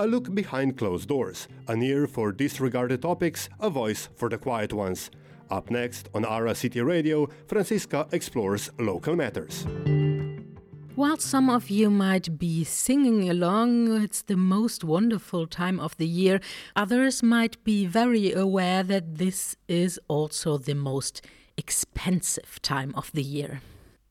a look behind closed doors, an ear for disregarded topics, a voice for the quiet ones. Up next on Ara City Radio, Franziska explores local matters. While some of you might be singing along, it's the most wonderful time of the year, others might be very aware that this is also the most expensive time of the year.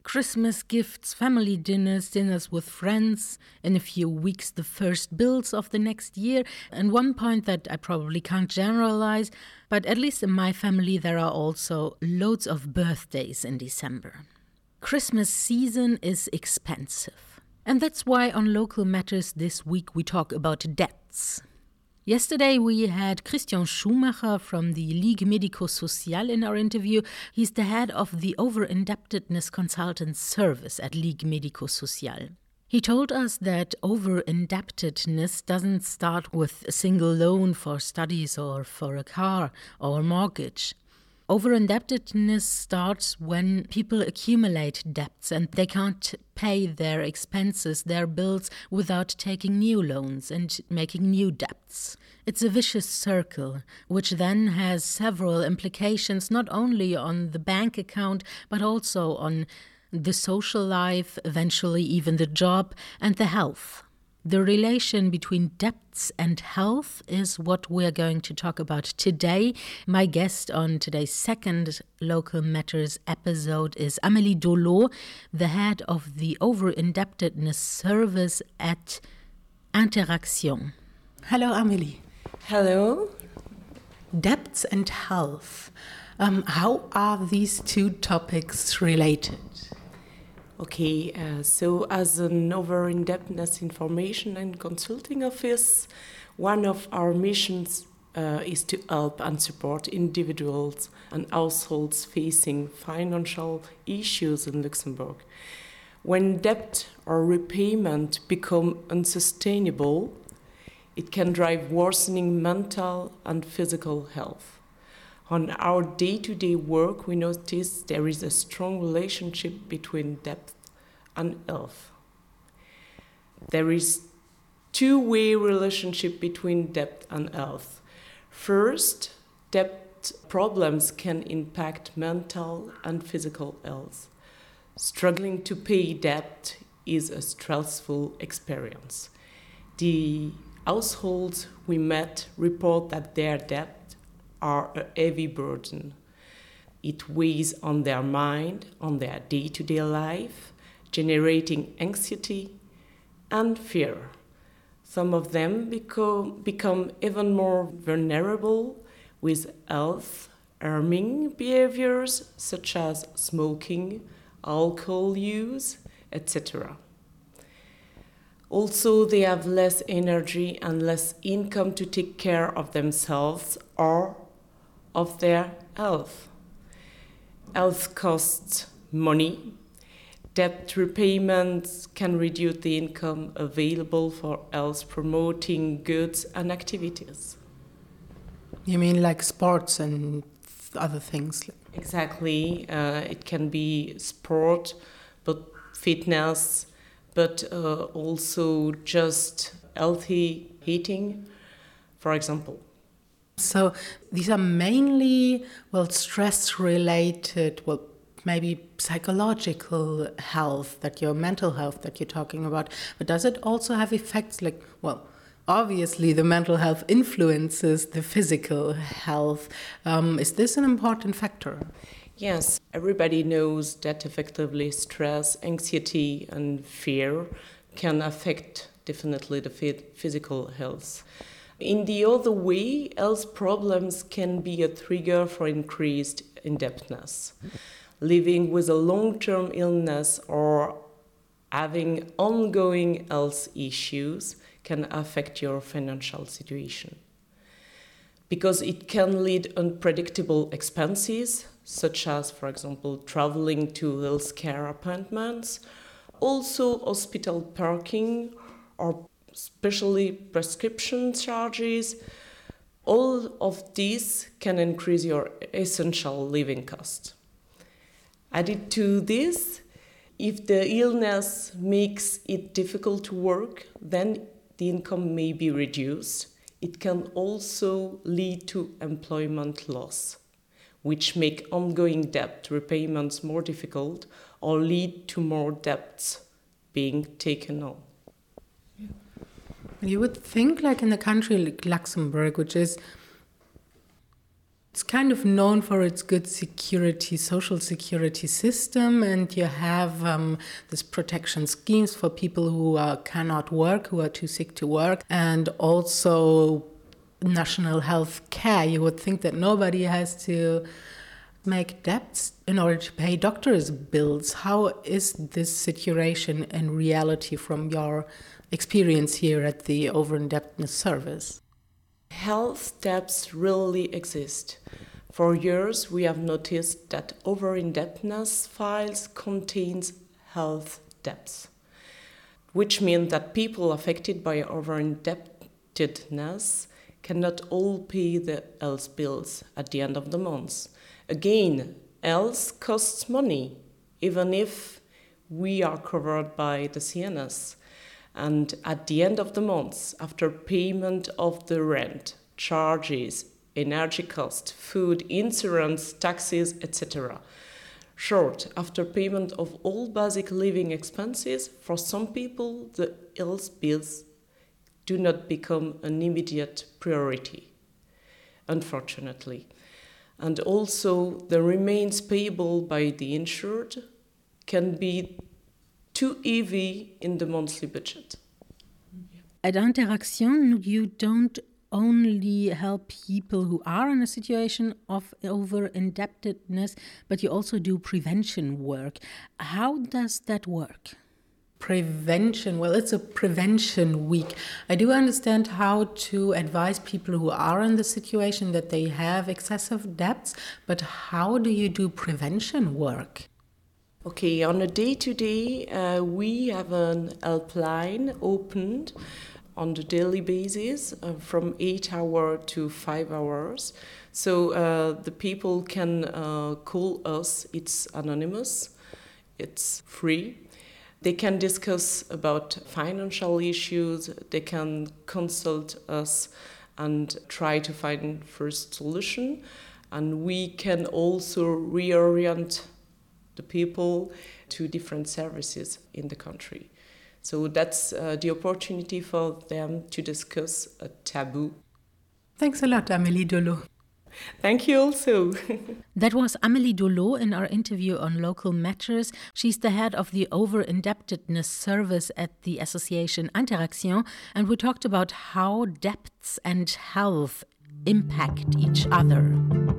Christmas gifts, family dinners, dinners with friends, in a few weeks, the first bills of the next year. And one point that I probably can't generalize, but at least in my family, there are also loads of birthdays in December. Christmas season is expensive. And that's why on Local Matters this week we talk about debts. Yesterday we had Christian Schumacher from the Ligue Medico-Social in our interview. He's the head of the over-indebtedness consultant service at Ligue Medico-Social. He told us that over-indebtedness doesn't start with a single loan for studies or for a car or a mortgage. Over-indebtedness starts when people accumulate debts and they can't pay their expenses, their bills, without taking new loans and making new debts. It's a vicious circle, which then has several implications not only on the bank account, but also on the social life, eventually even the job, and the health. The relation between debts and health is what we're going to talk about today. My guest on today's second Local Matters episode is Amélie Dolo, the head of the over indebtedness service at Interaction. Hello, Amélie. Hello. Debts and health. Um, how are these two topics related? Okay, uh, so as an over indebtedness information and consulting office, one of our missions uh, is to help and support individuals and households facing financial issues in Luxembourg. When debt or repayment become unsustainable, it can drive worsening mental and physical health. On our day to day work, we notice there is a strong relationship between debt and health. There is two-way relationship between debt and health. First, debt problems can impact mental and physical health. Struggling to pay debt is a stressful experience. The households we met report that their debt are a heavy burden. It weighs on their mind, on their day to day life, generating anxiety and fear. Some of them become, become even more vulnerable with health harming behaviors such as smoking, alcohol use, etc. Also, they have less energy and less income to take care of themselves or of their health. Health costs money. Debt repayments can reduce the income available for health promoting goods and activities. You mean like sports and other things? Exactly. Uh, it can be sport, but fitness, but uh, also just healthy eating, for example. So these are mainly, well, stress related, well, maybe psychological health, that your mental health that you're talking about. But does it also have effects like, well, obviously the mental health influences the physical health. Um, is this an important factor? Yes, everybody knows that effectively stress, anxiety, and fear can affect definitely the physical health. In the other way, health problems can be a trigger for increased indebtedness. Living with a long term illness or having ongoing health issues can affect your financial situation. Because it can lead unpredictable expenses, such as, for example, traveling to healthcare appointments, also hospital parking or especially prescription charges. All of these can increase your essential living cost. Added to this, if the illness makes it difficult to work, then the income may be reduced. It can also lead to employment loss, which make ongoing debt repayments more difficult or lead to more debts being taken on. You would think, like in a country like Luxembourg, which is it's kind of known for its good security, social security system, and you have um, this protection schemes for people who uh, cannot work, who are too sick to work, and also national health care. You would think that nobody has to make debts in order to pay doctors' bills. How is this situation in reality from your experience here at the over indebtedness service? Health debts really exist. For years, we have noticed that over indebtedness files contains health debts, which means that people affected by over indebtedness cannot all pay the health bills at the end of the month. Again, else costs money, even if we are covered by the CNS. And at the end of the month, after payment of the rent, charges, energy cost, food, insurance, taxes, etc. Short, after payment of all basic living expenses, for some people the health bills do not become an immediate priority, unfortunately and also the remains payable by the insured can be too heavy in the monthly budget. At Interaction, you don't only help people who are in a situation of over indebtedness, but you also do prevention work. How does that work? prevention well it's a prevention week i do understand how to advise people who are in the situation that they have excessive debts but how do you do prevention work okay on a day to day uh, we have an helpline opened on the daily basis uh, from 8 hour to 5 hours. So uh, the people can uh, call us. It's anonymous. It's free. They can discuss about financial issues, they can consult us and try to find first solution. And we can also reorient the people to different services in the country. So that's uh, the opportunity for them to discuss a taboo. Thanks a lot, Amélie Dolo. Thank you also. that was Amélie Dolo in our interview on local matters. She's the head of the over indebtedness service at the association Interaction, and we talked about how debts and health impact each other.